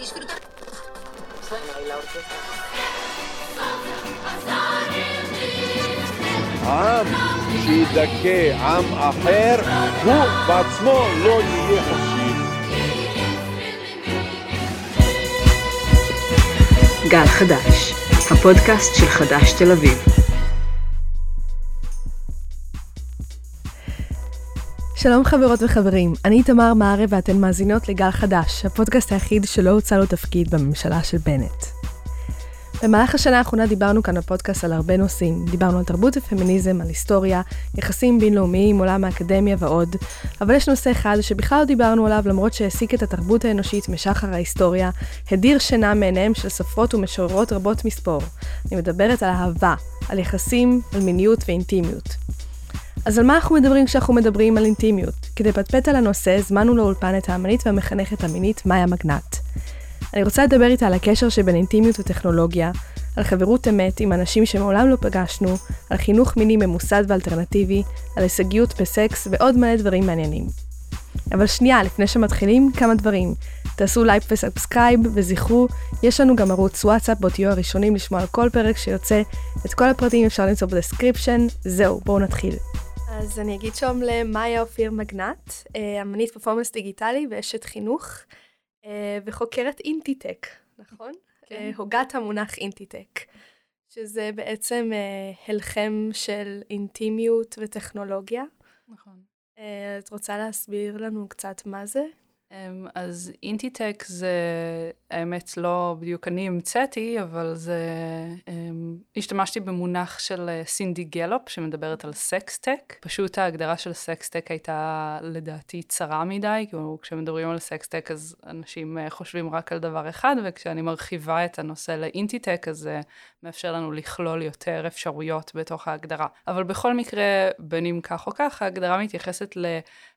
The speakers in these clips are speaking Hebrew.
disfrutar. Suena ahí la orquesta. עם שידכא עם אחר, הוא בעצמו לא יהיה חופשי. גל חדש, הפודקאסט של חדש תל אביב. שלום חברות וחברים, אני תמר מערה ואתן מאזינות לגל חדש, הפודקאסט היחיד שלא הוצע לו תפקיד בממשלה של בנט. במהלך השנה האחרונה דיברנו כאן בפודקאסט על הרבה נושאים. דיברנו על תרבות ופמיניזם, על היסטוריה, יחסים בינלאומיים, עולם האקדמיה ועוד, אבל יש נושא אחד שבכלל לא דיברנו עליו למרות שהעסיק את התרבות האנושית משחר ההיסטוריה, הדיר שינה מעיניהם של סופרות ומשוררות רבות מספור. אני מדברת על אהבה, על יחסים, על מיניות ואינטימיות. אז על מה אנחנו מדברים כשאנחנו מדברים על אינטימיות? כדי לפטפט על הנושא, הזמנו לאולפן את האמנית והמחנכת המינית מאיה מגנט. אני רוצה לדבר איתה על הקשר שבין אינטימיות וטכנולוגיה, על חברות אמת עם אנשים שמעולם לא פגשנו, על חינוך מיני ממוסד ואלטרנטיבי, על הישגיות בסקס ועוד מלא דברים מעניינים. אבל שנייה, לפני שמתחילים, כמה דברים. תעשו לייק ו subscribe, וזכרו, יש לנו גם ערוץ וואטסאפ בו תהיו הראשונים לשמוע על כל פרק שיוצא. את כל הפרטים אפשר למצוא ב description. זהו, בואו נתחיל. אז אני אגיד שלום למאיה אופיר מגנט, אה, אמנית פרפורמנס דיגיטלי ואשת חינוך. אה, וחוקרת intitech, נכון? כן. אה, הוגת המונח intitech, שזה בעצם הלחם של אינטימיות וטכנולוגיה. נכון. את רוצה להסביר לנו קצת מה זה? אמ, אז intitech זה, האמת לא בדיוק אני המצאתי, אבל זה, אמ, השתמשתי במונח של אה, סינדי גלופ, שמדברת על sextech. פשוט ההגדרה של sextech הייתה לדעתי צרה מדי, כי כשמדברים על sextech אז אנשים אה, חושבים רק על דבר אחד, וכשאני מרחיבה את הנושא ל intitech, אז זה מאפשר לנו לכלול יותר אפשרויות בתוך ההגדרה. אבל בכל מקרה, בין אם כך או כך, ההגדרה מתייחסת ל...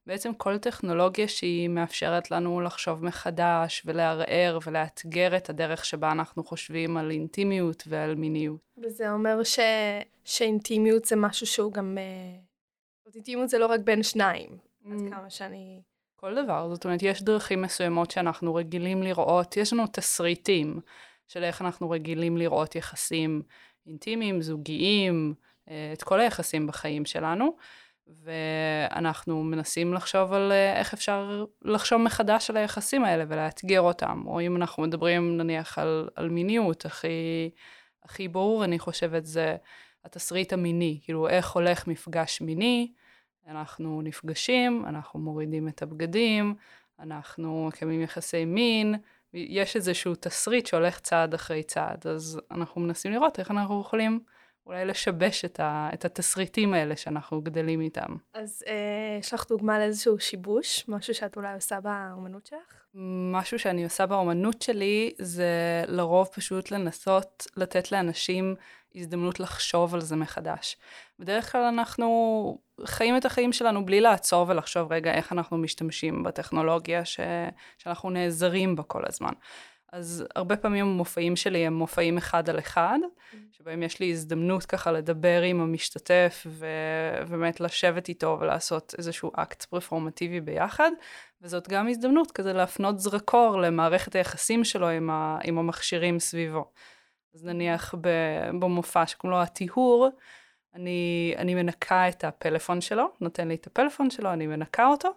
בעצם כל טכנולוגיה שהיא מאפשרת לנו לחשוב מחדש ולערער ולאתגר את הדרך שבה אנחנו חושבים על אינטימיות ועל מיניות. וזה אומר ש... שאינטימיות זה משהו שהוא גם... אה, אינטימיות זה לא רק בין שניים, mm. עד כמה שאני... כל דבר, זאת אומרת, יש דרכים מסוימות שאנחנו רגילים לראות, יש לנו תסריטים של איך אנחנו רגילים לראות יחסים אינטימיים, זוגיים, אה, את כל היחסים בחיים שלנו. ואנחנו מנסים לחשוב על אה, איך אפשר לחשוב מחדש על היחסים האלה ולאתגר אותם. או אם אנחנו מדברים נניח על, על מיניות, הכי, הכי ברור אני חושבת זה התסריט המיני, כאילו איך הולך מפגש מיני, אנחנו נפגשים, אנחנו מורידים את הבגדים, אנחנו מקיימים יחסי מין, יש איזשהו תסריט שהולך צעד אחרי צעד, אז אנחנו מנסים לראות איך אנחנו יכולים אולי לשבש את, ה, את התסריטים האלה שאנחנו גדלים איתם. אז אה, יש לך דוגמה לאיזשהו שיבוש, משהו שאת אולי עושה באומנות שלך? משהו שאני עושה באומנות שלי זה לרוב פשוט לנסות לתת לאנשים הזדמנות לחשוב על זה מחדש. בדרך כלל אנחנו חיים את החיים שלנו בלי לעצור ולחשוב רגע איך אנחנו משתמשים בטכנולוגיה ש... שאנחנו נעזרים בה כל הזמן. אז הרבה פעמים המופעים שלי הם מופעים אחד על אחד, mm. שבהם יש לי הזדמנות ככה לדבר עם המשתתף ובאמת לשבת איתו ולעשות איזשהו אקט פרפורמטיבי ביחד, וזאת גם הזדמנות כזה להפנות זרקור למערכת היחסים שלו עם, ה... עם המכשירים סביבו. אז נניח במופע שקוראים לו הטיהור, אני, אני מנקה את הפלאפון שלו, נותן לי את הפלאפון שלו, אני מנקה אותו,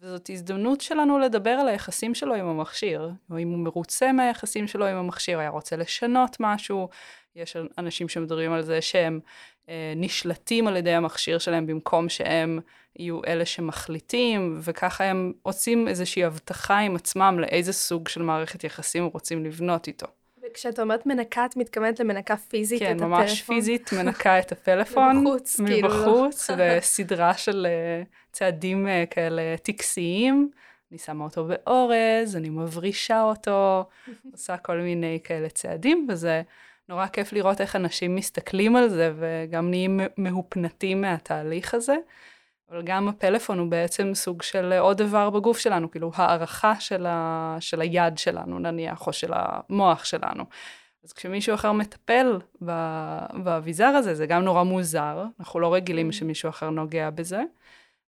וזאת הזדמנות שלנו לדבר על היחסים שלו עם המכשיר, או אם הוא מרוצה מהיחסים שלו עם המכשיר, היה רוצה לשנות משהו, יש אנשים שמדברים על זה שהם אה, נשלטים על ידי המכשיר שלהם במקום שהם יהיו אלה שמחליטים, וככה הם עושים איזושהי הבטחה עם עצמם לאיזה סוג של מערכת יחסים הם רוצים לבנות איתו. וכשאת אומרת מנקה, את מתכוונת למנקה פיזית כן, את הטלפון? כן, ממש פיזית מנקה את הפלאפון. מבחוץ, כאילו. מבחוץ, וסדרה של אה, צעדים אה, כאלה טקסיים. אני שמה אותו באורז, אני מברישה אותו, עושה כל מיני כאלה צעדים, וזה נורא כיף לראות איך אנשים מסתכלים על זה וגם נהיים מהופנטים מהתהליך הזה. אבל גם הפלאפון הוא בעצם סוג של עוד דבר בגוף שלנו, כאילו הערכה של, ה, של היד שלנו נניח, או של המוח שלנו. אז כשמישהו אחר מטפל באביזר הזה, זה גם נורא מוזר, אנחנו לא רגילים mm. שמישהו אחר נוגע בזה,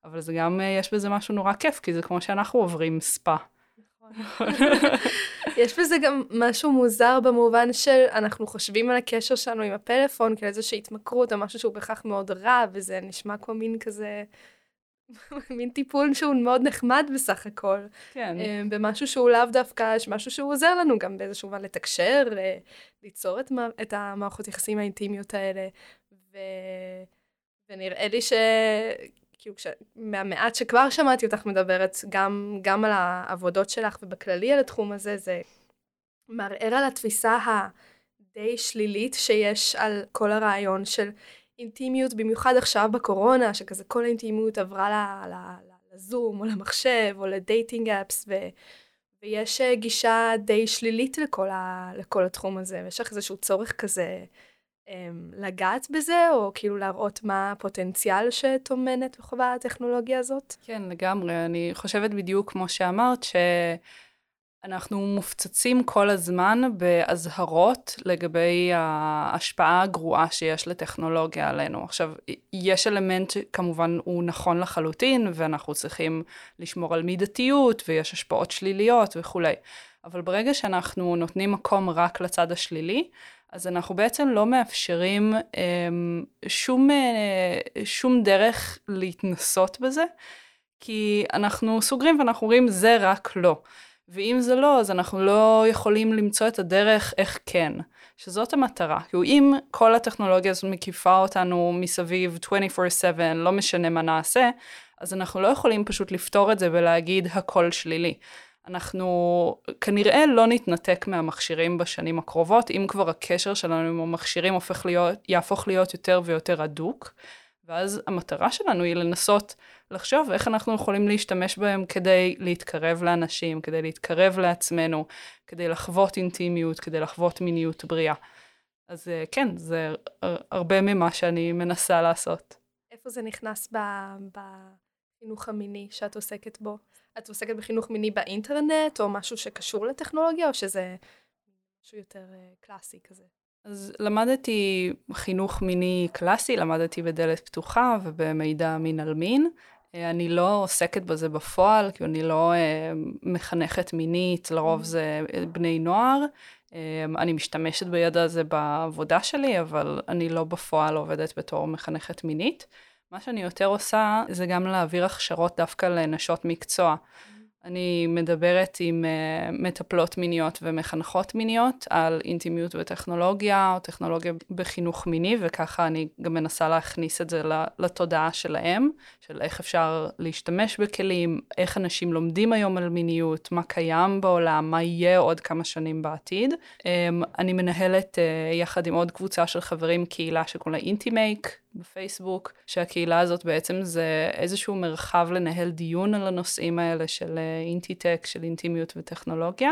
אבל זה גם, יש בזה משהו נורא כיף, כי זה כמו שאנחנו עוברים ספה. נכון. יש בזה גם משהו מוזר במובן של אנחנו חושבים על הקשר שלנו עם הפלאפון כאל איזושהי התמכרות או משהו שהוא בהכרח מאוד רע, וזה נשמע כמו מין כזה, מין טיפול שהוא מאוד נחמד בסך הכל. כן. אה, במשהו שהוא לאו דווקא, משהו שהוא עוזר לנו גם באיזשהו מובן לתקשר, ל- ליצור את, את המערכות יחסים האינטימיות האלה. ו... ונראה לי ש... כאילו, כש... מהמעט שכבר שמעתי אותך מדברת, גם, גם על העבודות שלך ובכללי על התחום הזה, זה מערער על התפיסה הדי שלילית שיש על כל הרעיון של אינטימיות, במיוחד עכשיו בקורונה, שכזה כל האינטימיות עברה ל... ל... ל- לזום או למחשב או לדייטינג אפס, ו... ויש אה, גישה די שלילית לכל, ה... לכל התחום הזה, ויש לך איזשהו צורך כזה לגעת בזה, או כאילו להראות מה הפוטנציאל שטומנת בחובה הטכנולוגיה הזאת? כן, לגמרי. אני חושבת בדיוק כמו שאמרת, שאנחנו מופצצים כל הזמן באזהרות לגבי ההשפעה הגרועה שיש לטכנולוגיה עלינו. עכשיו, יש אלמנט שכמובן הוא נכון לחלוטין, ואנחנו צריכים לשמור על מידתיות, ויש השפעות שליליות וכולי. אבל ברגע שאנחנו נותנים מקום רק לצד השלילי, אז אנחנו בעצם לא מאפשרים אמ, שום, אה, שום דרך להתנסות בזה, כי אנחנו סוגרים ואנחנו אומרים זה רק לא. ואם זה לא, אז אנחנו לא יכולים למצוא את הדרך איך כן, שזאת המטרה. כאילו אם כל הטכנולוגיה הזאת מקיפה אותנו מסביב 24/7, לא משנה מה נעשה, אז אנחנו לא יכולים פשוט לפתור את זה ולהגיד הכל שלילי. אנחנו כנראה לא נתנתק מהמכשירים בשנים הקרובות, אם כבר הקשר שלנו עם המכשירים הופך להיות, יהפוך להיות יותר ויותר הדוק, ואז המטרה שלנו היא לנסות לחשוב איך אנחנו יכולים להשתמש בהם כדי להתקרב לאנשים, כדי להתקרב לעצמנו, כדי לחוות אינטימיות, כדי לחוות מיניות בריאה. אז אה, כן, זה הרבה ממה שאני מנסה לעשות. איפה זה נכנס בחינוך המיני שאת עוסקת בו? את עוסקת בחינוך מיני באינטרנט, או משהו שקשור לטכנולוגיה, או שזה משהו יותר uh, קלאסי כזה? אז למדתי חינוך מיני קלאסי, למדתי בדלת פתוחה ובמידע מין על מין. אה, אני לא עוסקת בזה בפועל, כי אני לא uh, מחנכת מינית, לרוב זה בני נוער. אני משתמשת בידע הזה בעבודה שלי, אבל אני לא בפועל עובדת בתור מחנכת מינית. מה שאני יותר עושה זה גם להעביר הכשרות דווקא לנשות מקצוע. אני מדברת עם uh, מטפלות מיניות ומחנכות מיניות על אינטימיות וטכנולוגיה, או טכנולוגיה בחינוך מיני, וככה אני גם מנסה להכניס את זה לתודעה שלהם, של איך אפשר להשתמש בכלים, איך אנשים לומדים היום על מיניות, מה קיים בעולם, מה יהיה עוד כמה שנים בעתיד. Um, אני מנהלת uh, יחד עם עוד קבוצה של חברים קהילה שקוראים לה אינטימייק, בפייסבוק, שהקהילה הזאת בעצם זה איזשהו מרחב לנהל דיון על הנושאים האלה של אינטי-טק, של אינטימיות וטכנולוגיה.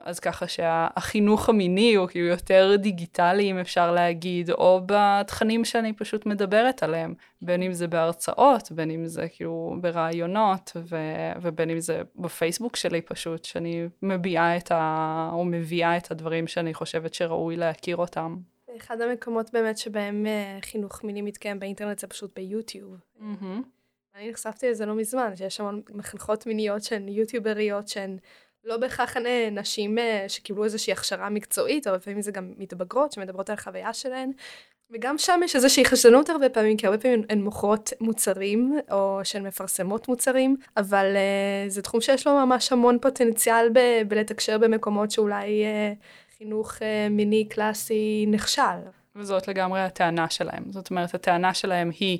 אז ככה שהחינוך המיני הוא כאילו יותר דיגיטלי, אם אפשר להגיד, או בתכנים שאני פשוט מדברת עליהם, בין אם זה בהרצאות, בין אם זה כאילו ברעיונות, ו- ובין אם זה בפייסבוק שלי פשוט, שאני מביעה את ה... או מביאה את הדברים שאני חושבת שראוי להכיר אותם. אחד המקומות באמת שבהם uh, חינוך מיני מתקיים באינטרנט זה פשוט ביוטיוב. Mm-hmm. אני נחשפתי לזה לא מזמן, שיש שם מחנכות מיניות שהן יוטיובריות, שהן לא בהכרח נשים uh, שקיבלו איזושהי הכשרה מקצועית, אבל לפעמים זה גם מתבגרות שמדברות על החוויה שלהן. וגם שם יש איזושהי חשדנות הרבה פעמים, כי הרבה פעמים הן מוכרות מוצרים, או שהן מפרסמות מוצרים, אבל uh, זה תחום שיש לו ממש המון פוטנציאל ב- בלתקשר במקומות שאולי... Uh, חינוך uh, מיני קלאסי נכשל. וזאת לגמרי הטענה שלהם. זאת אומרת, הטענה שלהם היא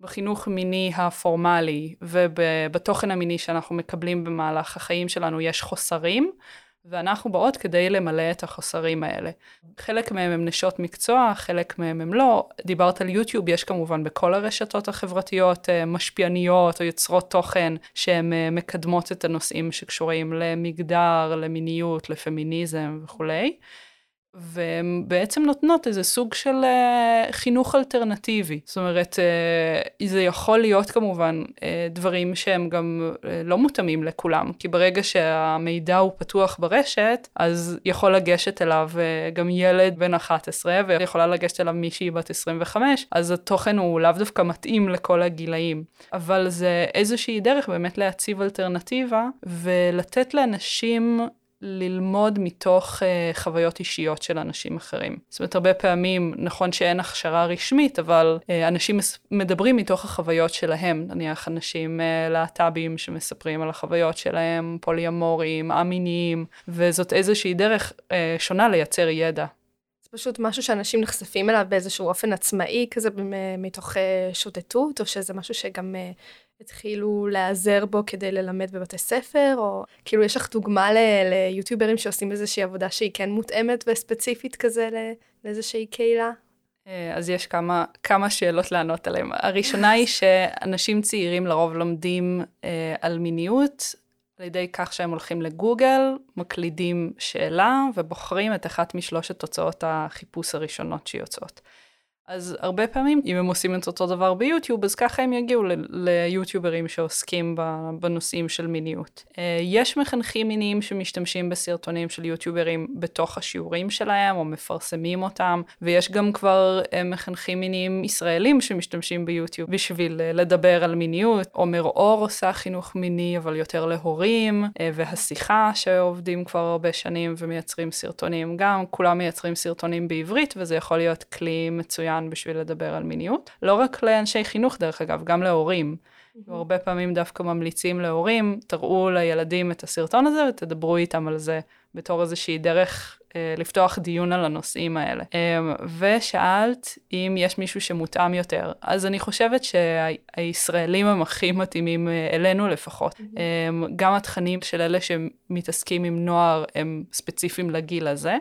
בחינוך מיני הפורמלי ובתוכן המיני שאנחנו מקבלים במהלך החיים שלנו יש חוסרים, ואנחנו באות כדי למלא את החוסרים האלה. חלק מהם הם נשות מקצוע, חלק מהם הם לא. דיברת על יוטיוב, יש כמובן בכל הרשתות החברתיות אה, משפיעניות או יוצרות תוכן שהן אה, מקדמות את הנושאים שקשורים למגדר, למיניות, לפמיניזם וכולי. והן בעצם נותנות איזה סוג של uh, חינוך אלטרנטיבי. זאת אומרת, uh, זה יכול להיות כמובן uh, דברים שהם גם uh, לא מותאמים לכולם, כי ברגע שהמידע הוא פתוח ברשת, אז יכול לגשת אליו uh, גם ילד בן 11, ויכולה לגשת אליו מישהי בת 25, אז התוכן הוא לאו דווקא מתאים לכל הגילאים. אבל זה איזושהי דרך באמת להציב אלטרנטיבה, ולתת לאנשים ללמוד מתוך uh, חוויות אישיות של אנשים אחרים. זאת אומרת, הרבה פעמים, נכון שאין הכשרה רשמית, אבל uh, אנשים מדברים מתוך החוויות שלהם. נניח אנשים uh, להט"בים שמספרים על החוויות שלהם, פוליומורים, א-מיניים, וזאת איזושהי דרך uh, שונה לייצר ידע. זה פשוט משהו שאנשים נחשפים אליו באיזשהו אופן עצמאי כזה מתוך שוטטות, או שזה משהו שגם התחילו להיעזר בו כדי ללמד בבתי ספר, או כאילו יש לך דוגמה ל- ליוטיוברים שעושים איזושהי עבודה שהיא כן מותאמת וספציפית כזה לאיזושהי קהילה? אה, אז יש כמה, כמה שאלות לענות עליהן. הראשונה היא שאנשים צעירים לרוב לומדים אה, על מיניות על ידי כך שהם הולכים לגוגל, מקלידים שאלה ובוחרים את אחת משלושת תוצאות החיפוש הראשונות שיוצאות. אז הרבה פעמים, אם הם עושים את אותו דבר ביוטיוב, אז ככה הם יגיעו ליוטיוברים שעוסקים בנושאים של מיניות. אה, יש מחנכים מיניים שמשתמשים בסרטונים של יוטיוברים בתוך השיעורים שלהם, או מפרסמים אותם, ויש גם כבר אה, מחנכים מיניים ישראלים שמשתמשים ביוטיוב בשביל אה, לדבר על מיניות. עומר אור עושה חינוך מיני, אבל יותר להורים, והשיחה שעובדים כבר הרבה שנים ומייצרים סרטונים גם, כולם מייצרים סרטונים בעברית, וזה יכול להיות כלי מצוין. מצוין בשביל לדבר על מיניות. לא רק לאנשי חינוך, דרך אגב, גם להורים. Mm-hmm. הרבה פעמים דווקא ממליצים להורים, תראו לילדים את הסרטון הזה ותדברו איתם על זה בתור איזושהי דרך אה, לפתוח דיון על הנושאים האלה. אה, ושאלת אם יש מישהו שמותאם יותר. אז אני חושבת שהישראלים הם הכי מתאימים אה, אלינו לפחות. Mm-hmm. אה, גם התכנים של אלה שמתעסקים עם נוער הם ספציפיים לגיל הזה.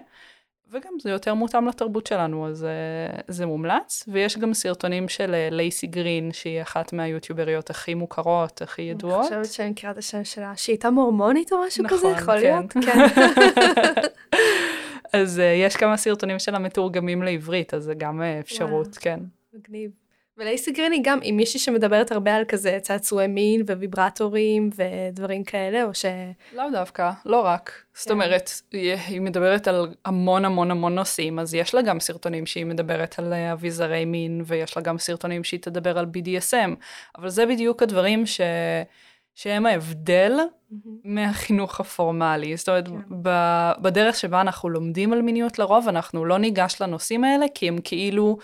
וגם זה יותר מותאם לתרבות שלנו, אז uh, זה מומלץ. ויש גם סרטונים של uh, לייסי גרין, שהיא אחת מהיוטיובריות הכי מוכרות, הכי ידועות. אני חושבת שאני מכירה את השם שלה, שהיא הייתה מורמונית או משהו נכון, כזה, יכול כן. להיות? כן. אז uh, יש כמה סרטונים שלה מתורגמים לעברית, אז זה גם אפשרות, וואו. כן. מגניב. היא גם עם מישהי שמדברת הרבה על כזה צעצועי מין וויברטורים ודברים כאלה, או ש... לאו דווקא, לא רק. כן. זאת אומרת, היא מדברת על המון המון המון נושאים, אז יש לה גם סרטונים שהיא מדברת על אה, אביזרי מין, ויש לה גם סרטונים שהיא תדבר על BDSM, אבל זה בדיוק הדברים ש... שהם ההבדל mm-hmm. מהחינוך הפורמלי. זאת אומרת, כן. בדרך שבה אנחנו לומדים על מיניות לרוב, אנחנו לא ניגש לנושאים האלה, כי הם כאילו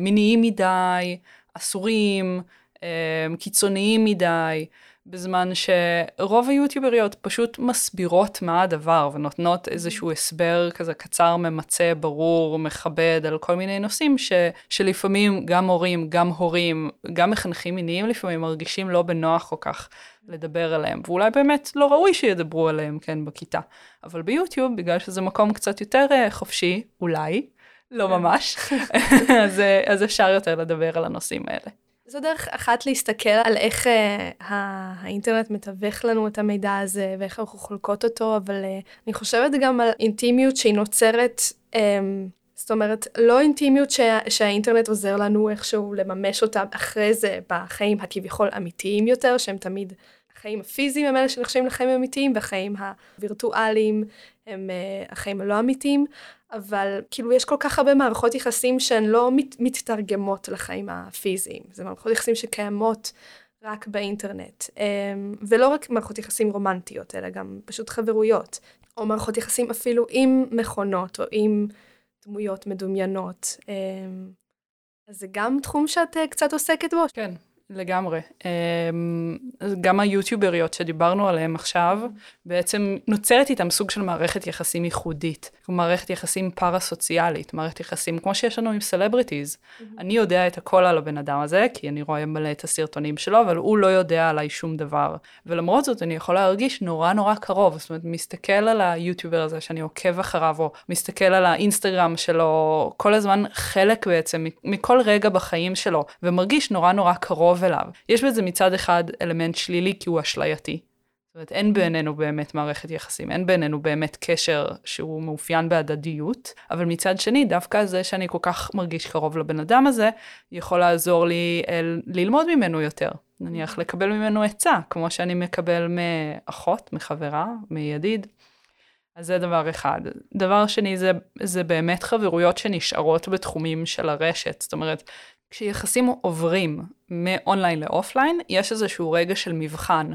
מיניים מדי, אסורים, אה, קיצוניים מדי, בזמן שרוב היוטיובריות פשוט מסבירות מה הדבר ונותנות איזשהו הסבר כזה קצר, ממצה, ברור, מכבד על כל מיני נושאים ש, שלפעמים גם הורים, גם הורים, גם מחנכים מיניים לפעמים מרגישים לא בנוח כל כך לדבר עליהם, ואולי באמת לא ראוי שידברו עליהם, כן, בכיתה. אבל ביוטיוב, בגלל שזה מקום קצת יותר אה, חופשי, אולי, לא כן. ממש, אז, אז אפשר יותר לדבר על הנושאים האלה. זו דרך אחת להסתכל על איך uh, האינטרנט מתווך לנו את המידע הזה ואיך אנחנו חולקות אותו, אבל uh, אני חושבת גם על אינטימיות שהיא נוצרת, um, זאת אומרת, לא אינטימיות שה, שהאינטרנט עוזר לנו איכשהו לממש אותה אחרי זה בחיים הכביכול אמיתיים יותר, שהם תמיד, החיים הפיזיים הם אלה שנחשבים לחיים אמיתיים, והחיים הווירטואליים הם uh, החיים הלא אמיתיים, אבל כאילו יש כל כך הרבה מערכות יחסים שהן לא מת, מתתרגמות לחיים הפיזיים. זה מערכות יחסים שקיימות רק באינטרנט. אמ, ולא רק מערכות יחסים רומנטיות, אלא גם פשוט חברויות. או מערכות יחסים אפילו עם מכונות, או עם דמויות מדומיינות. אמ, אז זה גם תחום שאת אה, קצת עוסקת בו. כן, לגמרי. אמ, גם היוטיובריות שדיברנו עליהן עכשיו, בעצם נוצרת איתן סוג של מערכת יחסים ייחודית. מערכת יחסים פארה-סוציאלית, מערכת יחסים כמו שיש לנו עם celebrities. אני יודע את הכל על הבן אדם הזה, כי אני רואה מלא את הסרטונים שלו, אבל הוא לא יודע עליי שום דבר. ולמרות זאת, אני יכולה להרגיש נורא נורא קרוב. זאת אומרת, מסתכל על היוטיובר הזה שאני עוקב אחריו, או מסתכל על האינסטגרם שלו, כל הזמן חלק בעצם מכל רגע בחיים שלו, ומרגיש נורא נורא קרוב אליו. יש בזה מצד אחד אלמנט שלילי כי הוא אשלייתי. זאת אומרת, אין בינינו באמת מערכת יחסים, אין בינינו באמת קשר שהוא מאופיין בהדדיות, אבל מצד שני, דווקא זה שאני כל כך מרגיש קרוב לבן אדם הזה, יכול לעזור לי אל, ללמוד ממנו יותר. נניח לקבל ממנו עצה, כמו שאני מקבל מאחות, מחברה, מידיד. אז זה דבר אחד. דבר שני, זה, זה באמת חברויות שנשארות בתחומים של הרשת. זאת אומרת, כשיחסים עוברים מאונליין לאופליין, יש איזשהו רגע של מבחן.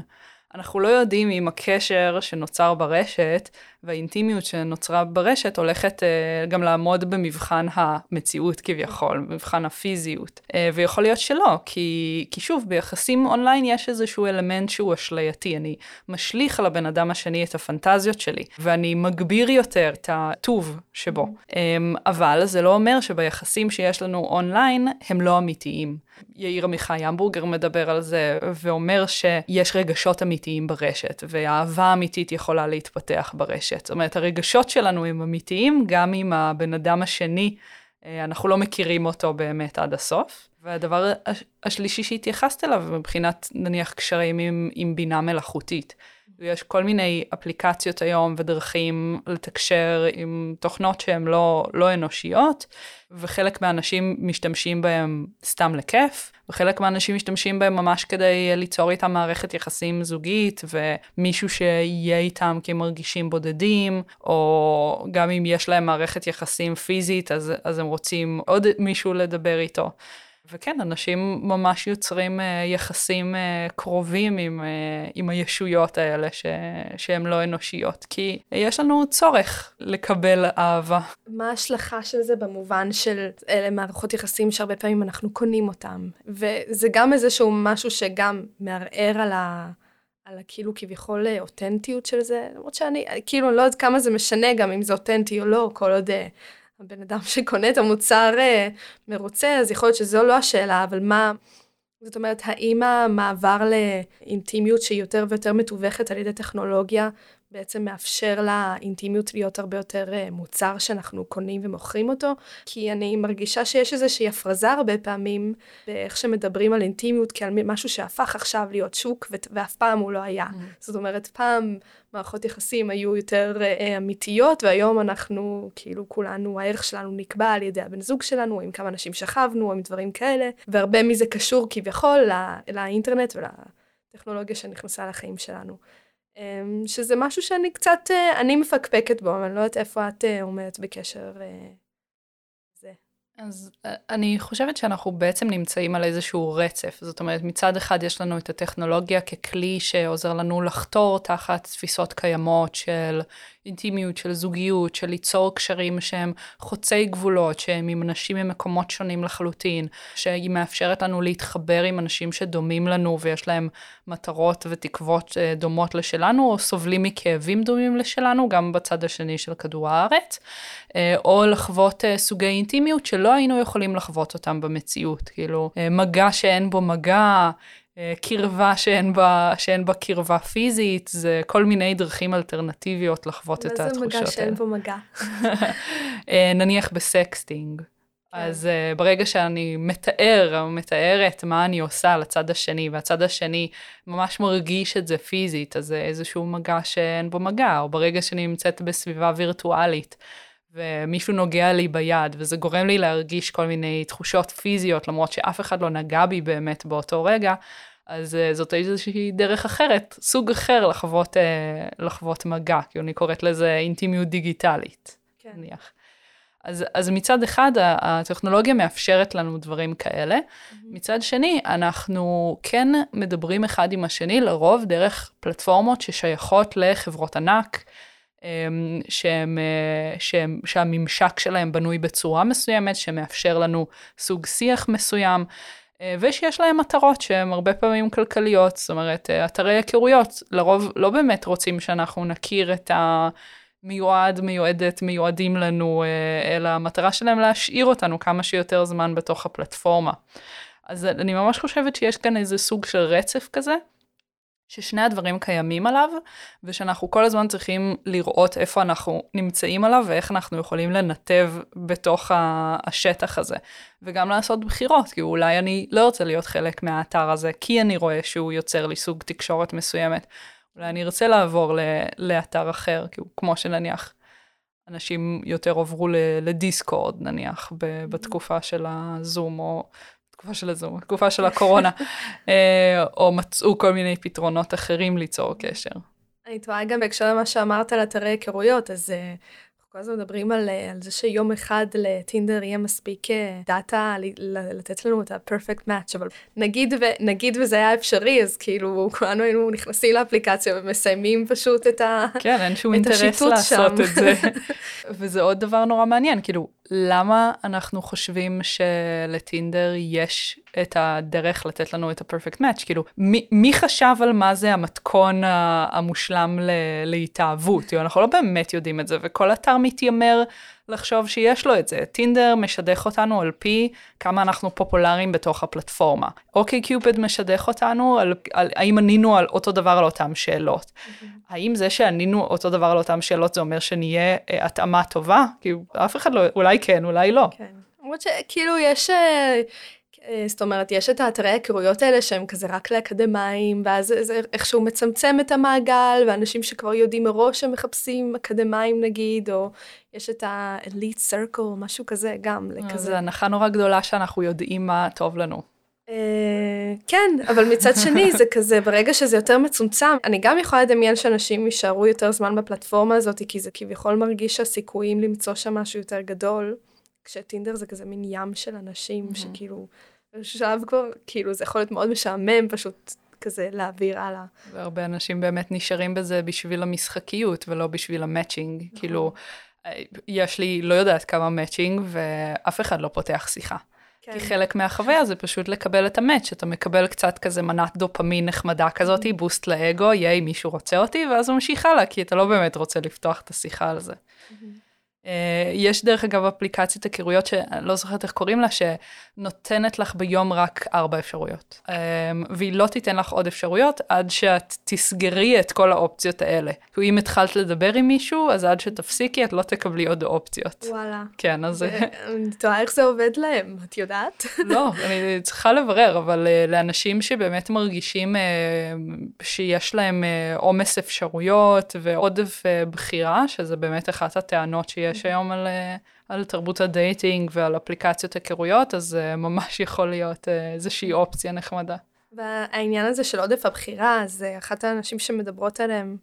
אנחנו לא יודעים אם הקשר שנוצר ברשת והאינטימיות שנוצרה ברשת הולכת אה, גם לעמוד במבחן המציאות כביכול, במבחן הפיזיות. אה, ויכול להיות שלא, כי, כי שוב, ביחסים אונליין יש איזשהו אלמנט שהוא אשלייתי. אני משליך על הבן אדם השני את הפנטזיות שלי, ואני מגביר יותר את הטוב שבו. אמ, אבל זה לא אומר שביחסים שיש לנו אונליין הם לא אמיתיים. יאיר עמיחי המבורגר מדבר על זה, ואומר שיש רגשות אמיתיים ברשת, ואהבה אמיתית יכולה להתפתח ברשת. זאת אומרת, הרגשות שלנו הם אמיתיים, גם אם הבן אדם השני, אה, אנחנו לא מכירים אותו באמת עד הסוף. והדבר השלישי שהתייחסת אליו, מבחינת נניח קשרים עם, עם בינה מלאכותית. יש כל מיני אפליקציות היום ודרכים לתקשר עם תוכנות שהן לא, לא אנושיות, וחלק מהאנשים משתמשים בהם סתם לכיף, וחלק מהאנשים משתמשים בהם ממש כדי ליצור איתם מערכת יחסים זוגית, ומישהו שיהיה איתם כי הם מרגישים בודדים, או גם אם יש להם מערכת יחסים פיזית, אז, אז הם רוצים עוד מישהו לדבר איתו. וכן, אנשים ממש יוצרים uh, יחסים uh, קרובים עם, uh, עם הישויות האלה ש, שהן לא אנושיות, כי יש לנו צורך לקבל אהבה. מה ההשלכה של זה במובן של אלה מערכות יחסים שהרבה פעמים אנחנו קונים אותם, וזה גם איזשהו משהו שגם מערער על ה... על הכאילו כביכול אותנטיות של זה, למרות שאני, כאילו, אני לא יודעת כמה זה משנה גם אם זה אותנטי או לא, כל עוד הבן אדם שקונה את המוצר אה, מרוצה, אז יכול להיות שזו לא השאלה, אבל מה... זאת אומרת, האם המעבר לאינטימיות שהיא יותר ויותר מתווכת על ידי טכנולוגיה, בעצם מאפשר לאינטימיות להיות הרבה יותר אה, מוצר שאנחנו קונים ומוכרים אותו, כי אני מרגישה שיש איזושהי הפרזה הרבה פעמים באיך שמדברים על אינטימיות כעל משהו שהפך עכשיו להיות שוק ואף פעם הוא לא היה. Mm. זאת אומרת, פעם מערכות יחסים היו יותר אה, אמיתיות, והיום אנחנו, כאילו כולנו, הערך שלנו נקבע על ידי הבן זוג שלנו, עם כמה אנשים שכבנו, עם דברים כאלה, והרבה מזה קשור כביכול לא, לאינטרנט ולטכנולוגיה שנכנסה לחיים שלנו. אמ, שזה משהו שאני קצת, אה, אני מפקפקת בו, אני לא יודעת איפה את אה, עומדת בקשר לזה. אה, אז אני חושבת שאנחנו בעצם נמצאים על איזשהו רצף. זאת אומרת, מצד אחד יש לנו את הטכנולוגיה ככלי שעוזר לנו לחתור תחת תפיסות קיימות של אינטימיות, של זוגיות, של ליצור קשרים שהם חוצי גבולות, שהם עם אנשים ממקומות שונים לחלוטין, שהיא מאפשרת לנו להתחבר עם אנשים שדומים לנו ויש להם מטרות ותקוות אה, דומות לשלנו, או סובלים מכאבים דומים לשלנו, גם בצד השני של כדור הארץ, אה, או לחוות אה, סוגי אינטימיות שלא היינו יכולים לחוות אותם במציאות, כאילו מגע שאין בו מגע, קרבה שאין בה, שאין בה קרבה פיזית, זה כל מיני דרכים אלטרנטיביות לחוות את התחושות האלה. מה זה מגע שאין בו מגע? אה, נניח בסקסטינג. כן. אז uh, ברגע שאני מתאר או מתארת מה אני עושה לצד השני, והצד השני ממש מרגיש את זה פיזית, אז זה איזשהו מגע שאין בו מגע, או ברגע שאני נמצאת בסביבה וירטואלית. ומישהו נוגע לי ביד, וזה גורם לי להרגיש כל מיני תחושות פיזיות, למרות שאף אחד לא נגע בי באמת באותו רגע, אז uh, זאת איזושהי דרך אחרת, סוג אחר לחוות, uh, לחוות מגע, כי אני קוראת לזה אינטימיות דיגיטלית, כן. נניח. אז, אז מצד אחד הטכנולוגיה מאפשרת לנו דברים כאלה, mm-hmm. מצד שני אנחנו כן מדברים אחד עם השני לרוב דרך פלטפורמות ששייכות לחברות ענק, אמ, שהם, אה, שהם, שהממשק שלהם בנוי בצורה מסוימת, שמאפשר לנו סוג שיח מסוים, אה, ושיש להם מטרות שהן הרבה פעמים כלכליות, זאת אומרת, אה, אתרי היכרויות, לרוב לא באמת רוצים שאנחנו נכיר את המיועד, מיועדת, מיועדים לנו, אלא המטרה שלהם להשאיר אותנו כמה שיותר זמן בתוך הפלטפורמה. אז אני ממש חושבת שיש כאן איזה סוג של רצף כזה. ששני הדברים קיימים עליו, ושאנחנו כל הזמן צריכים לראות איפה אנחנו נמצאים עליו ואיך אנחנו יכולים לנתב בתוך השטח הזה. וגם לעשות בחירות, כי אולי אני לא רוצה להיות חלק מהאתר הזה, כי אני רואה שהוא יוצר לי סוג תקשורת מסוימת. אולי אני ארצה לעבור ל- לאתר אחר, כאילו, כמו שנניח אנשים יותר עברו לדיסקורד, נניח, בתקופה של הזום, או תקופה של הזום, תקופה של הקורונה, אה, או מצאו כל מיני פתרונות אחרים ליצור קשר. אני תוהה גם בהקשר למה שאמרת על אתרי היכרויות, אז אה, אנחנו כל הזמן מדברים על, אה, על זה שיום אחד לטינדר יהיה מספיק דאטה לתת לנו את ה-perfect match, אבל נגיד, ו, נגיד וזה היה אפשרי, אז כאילו כולנו היינו נכנסים לאפליקציה ומסיימים פשוט את ה... כן, אין שום אינטרס השיטוט לעשות שם. את זה. וזה עוד דבר נורא מעניין, כאילו, למה אנחנו חושבים שלטינדר יש את הדרך לתת לנו את ה-perfect match? כאילו, מי, מי חשב על מה זה המתכון המושלם ל- להתאהבות? כאילו, אנחנו לא באמת יודעים את זה, וכל אתר מתיימר לחשוב שיש לו את זה. טינדר משדך אותנו על פי כמה אנחנו פופולריים בתוך הפלטפורמה. אוקיי קיופד משדך אותנו על, על האם ענינו על אותו דבר על אותן שאלות. האם זה שענינו אותו דבר על אותן שאלות זה אומר שנהיה אה, התאמה טובה? כאילו, אף אחד לא, אולי כן, אולי לא. כן. למרות שכאילו יש, אה, זאת אומרת, יש את האתרי ההיכרויות האלה שהם כזה רק לאקדמאים, ואז זה- זה איכשהו מצמצם את המעגל, ואנשים שכבר יודעים מראש שהם מחפשים אקדמאים נגיד, או יש את ה-elite circle, משהו כזה גם, זו לכזה. הנחה נורא גדולה שאנחנו יודעים מה טוב לנו. אה, כן, אבל מצד שני זה כזה, ברגע שזה יותר מצומצם, אני גם יכולה לדמיין שאנשים יישארו יותר זמן בפלטפורמה הזאת, כי זה כביכול מרגיש שהסיכויים למצוא שם משהו יותר גדול, כשטינדר זה כזה מין ים של אנשים, שכאילו, באיזשהו שלב כבר, כאילו זה יכול להיות מאוד משעמם פשוט כזה להעביר הלאה. והרבה אנשים באמת נשארים בזה בשביל המשחקיות ולא בשביל המאצ'ינג. כאילו, אה, יש לי לא יודעת כמה מאצ'ינג ואף אחד לא פותח שיחה. כן. כי חלק מהחוויה זה פשוט לקבל את המאץ', אתה מקבל קצת כזה מנת דופמין נחמדה כזאת, בוסט לאגו, ייי, מישהו רוצה אותי, ואז הוא ממשיך הלאה, כי אתה לא באמת רוצה לפתוח את השיחה על זה. אה, יש דרך אגב אפליקציית היכרויות שאני לא זוכרת איך קוראים לה, שנותנת לך ביום רק ארבע אפשרויות. אה, והיא לא תיתן לך עוד אפשרויות עד שאת תסגרי את כל האופציות האלה. כי אם התחלת לדבר עם מישהו, אז עד שתפסיקי את לא תקבלי עוד אופציות. וואלה. כן, אז... אני תוהה איך זה עובד להם, את יודעת? לא, אני צריכה לברר, אבל לאנשים שבאמת מרגישים שיש להם אה, עומס אפשרויות ועודף בחירה, שזה באמת אחת הטענות שיש היום על, אה, על תרבות הדייטינג ועל אפליקציות היכרויות, אז אה, ממש יכול להיות אה, איזושהי אופציה נחמדה. והעניין הזה של עודף הבחירה, זה אחת האנשים שמדברות עליהם,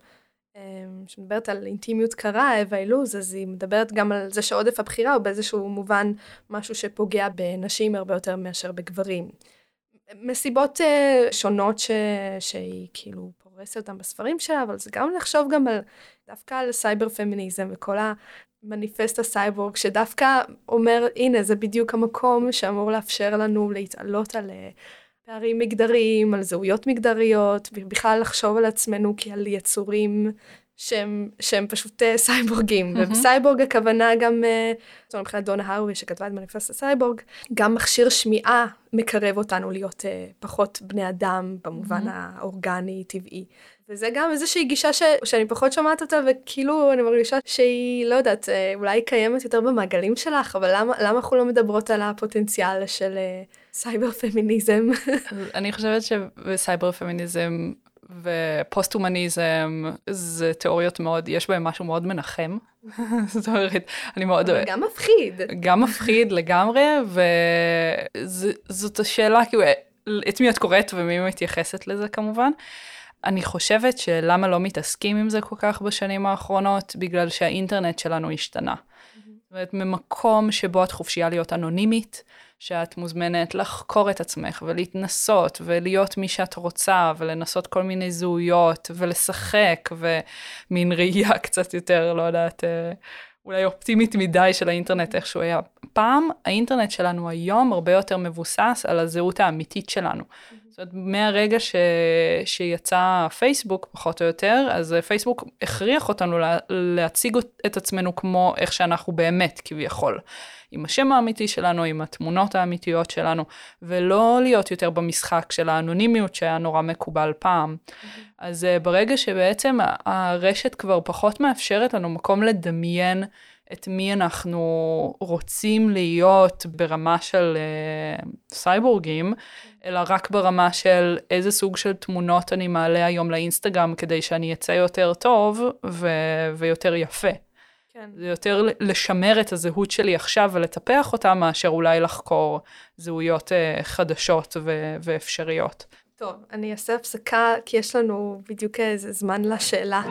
אמ, שמדברת על אינטימיות קרה, אווה אילוז, אז היא מדברת גם על זה שעודף הבחירה הוא באיזשהו מובן משהו שפוגע בנשים הרבה יותר מאשר בגברים. מסיבות שונות ש... שהיא כאילו פורסת אותן בספרים שלה, אבל זה גם לחשוב גם על, דווקא על סייבר פמיניזם וכל המניפסט הסייבורג, שדווקא אומר, הנה, זה בדיוק המקום שאמור לאפשר לנו להתעלות על... אה, פערים מגדריים, על זהויות מגדריות, ובכלל לחשוב על עצמנו כעל יצורים שהם, שהם פשוט אה, סייבורגים. מהמם. ובסייבורג הכוונה גם, אה, זאת אומרת, מבחינת דונה הרווי שכתבה את מניפסט הסייבורג, גם מכשיר שמיעה מקרב אותנו להיות פחות בני אדם במובן אממ, האורגני, טבעי. וזה גם איזושהי גישה ש, שאני פחות שומעת אותה, וכאילו אני מרגישה שהיא, לא יודעת, אה, אולי קיימת יותר במעגלים שלך, אבל למה, למה אנחנו לא מדברות על הפוטנציאל של אה, סייבר פמיניזם? אני חושבת שבסייבר פמיניזם ופוסט-הומניזם זה תיאוריות מאוד, יש בהן משהו מאוד מנחם. זאת אומרת, אני מאוד אבל גם מפחיד. גם מפחיד לגמרי, וזאת השאלה, כאילו, את מי את קוראת ומי מתייחסת לזה כמובן. אני חושבת שלמה לא מתעסקים עם זה כל כך בשנים האחרונות, בגלל שהאינטרנט שלנו השתנה. זאת אומרת, ממקום שבו את חופשייה להיות אנונימית, שאת מוזמנת לחקור את עצמך ולהתנסות ולהיות מי שאת רוצה ולנסות כל מיני זהויות ולשחק ומין ראייה קצת יותר, לא יודעת, אה, אולי אופטימית מדי של האינטרנט איך שהוא היה. פעם האינטרנט שלנו היום הרבה יותר מבוסס על הזהות האמיתית שלנו. זאת אומרת, מהרגע ש... שיצא פייסבוק, פחות או יותר, אז פייסבוק הכריח אותנו לה... להציג את עצמנו כמו איך שאנחנו באמת, כביכול. עם השם האמיתי שלנו, עם התמונות האמיתיות שלנו, ולא להיות יותר במשחק של האנונימיות שהיה נורא מקובל פעם. אז uh, ברגע שבעצם הרשת כבר פחות מאפשרת לנו מקום לדמיין את מי אנחנו רוצים להיות ברמה של uh, סייבורגים, אלא רק ברמה של איזה סוג של תמונות אני מעלה היום לאינסטגרם כדי שאני אצא יותר טוב ו- ויותר יפה. כן. זה יותר לשמר את הזהות שלי עכשיו ולטפח אותה, מאשר אולי לחקור זהויות uh, חדשות ו- ואפשריות. טוב, אני אעשה הפסקה, כי יש לנו בדיוק איזה זמן לשאלה.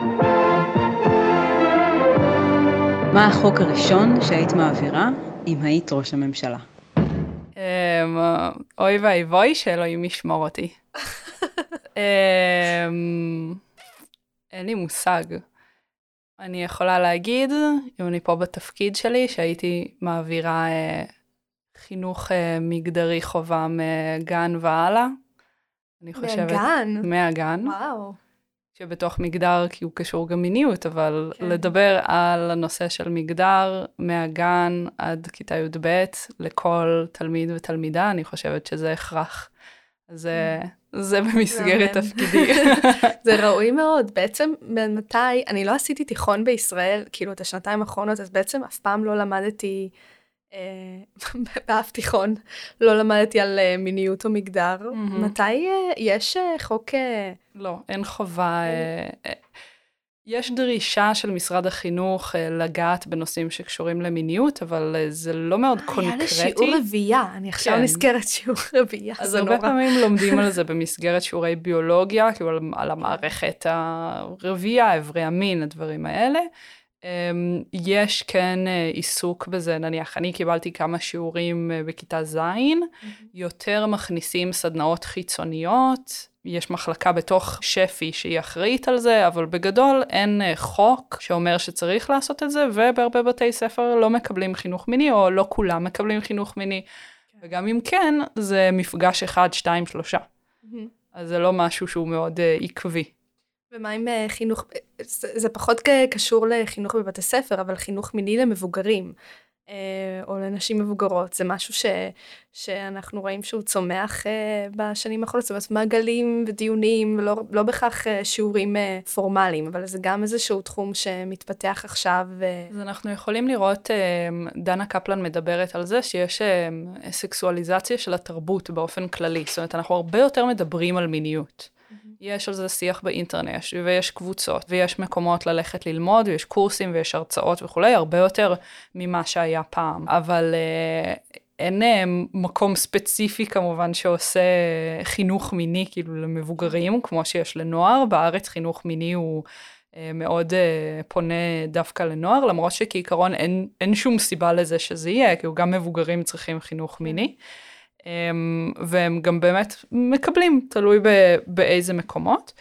מה החוק הראשון שהיית מעבירה אם היית ראש הממשלה? Um, אוי ואבוי, שאלוהים ישמור אותי. um, אין לי מושג. אני יכולה להגיד, אם אני פה בתפקיד שלי, שהייתי מעבירה uh, חינוך uh, מגדרי חובה מגן והלאה. אני חושבת... מהגן? מהגן. וואו. שבתוך מגדר, כי הוא קשור גם מיניות, אבל כן. לדבר על הנושא של מגדר מהגן עד כיתה י"ב לכל תלמיד ותלמידה, אני חושבת שזה הכרח. זה, זה במסגרת. תפקידי. זה ראוי מאוד. בעצם, מתי, אני לא עשיתי תיכון בישראל, כאילו, את השנתיים האחרונות, אז בעצם אף פעם לא למדתי, אה, באף תיכון, לא למדתי על אה, מיניות או מגדר. מתי אה, יש אה, חוק... אה, לא, אין חובה. אה, אה, יש דרישה של משרד החינוך אה, לגעת בנושאים שקשורים למיניות, אבל זה לא מאוד היה קונקרטי. שיעור רביעייה, אני עכשיו כן. נזכרת שיעור רביעייה, אז הרבה נורא. פעמים לומדים על זה במסגרת שיעורי ביולוגיה, כאילו על, על המערכת הרבייה, איברי המין, הדברים האלה. אמ, יש כן אה, עיסוק בזה, נניח, אני קיבלתי כמה שיעורים אה, בכיתה ז', יותר מכניסים סדנאות חיצוניות, יש מחלקה בתוך שפי שהיא אחראית על זה, אבל בגדול אין אה, חוק שאומר שצריך לעשות את זה, ובהרבה בתי ספר לא מקבלים חינוך מיני, או לא כולם מקבלים חינוך מיני. וגם אם כן, זה מפגש אחד, שתיים, שלושה. מהמם. אז זה לא משהו שהוא מאוד uh, עקבי. ומה עם אה, חינוך, זה, זה פחות קשור לחינוך בבתי ספר, אבל חינוך מיני למבוגרים, אה, או לנשים מבוגרות, זה משהו ש, שאנחנו רואים שהוא צומח אה, בשנים האחרונות, זאת אומרת מעגלים ודיונים, לא, לא בהכרח אה, שיעורים אה, פורמליים, אבל זה גם איזשהו תחום שמתפתח עכשיו. אה, אז אנחנו יכולים לראות, דנה קפלן מדברת על זה שיש סקסואליזציה של התרבות באופן כללי. זאת אומרת, אנחנו הרבה יותר מדברים על מיניות. יש על זה שיח באינטרנט, ויש קבוצות, ויש מקומות ללכת ללמוד, ויש קורסים, ויש הרצאות וכולי, הרבה יותר ממה שהיה פעם. אבל uh, אין uh, מקום ספציפי כמובן שעושה חינוך מיני כאילו למבוגרים, כמו שיש לנוער. בארץ חינוך מיני הוא... אה, מאוד uh, פונה דווקא לנוער, למרות שכעיקרון אין, אין שום סיבה לזה שזה יהיה, כי גם מבוגרים צריכים חינוך מיני. Um, והם גם באמת מקבלים, תלוי באיזה מקומות.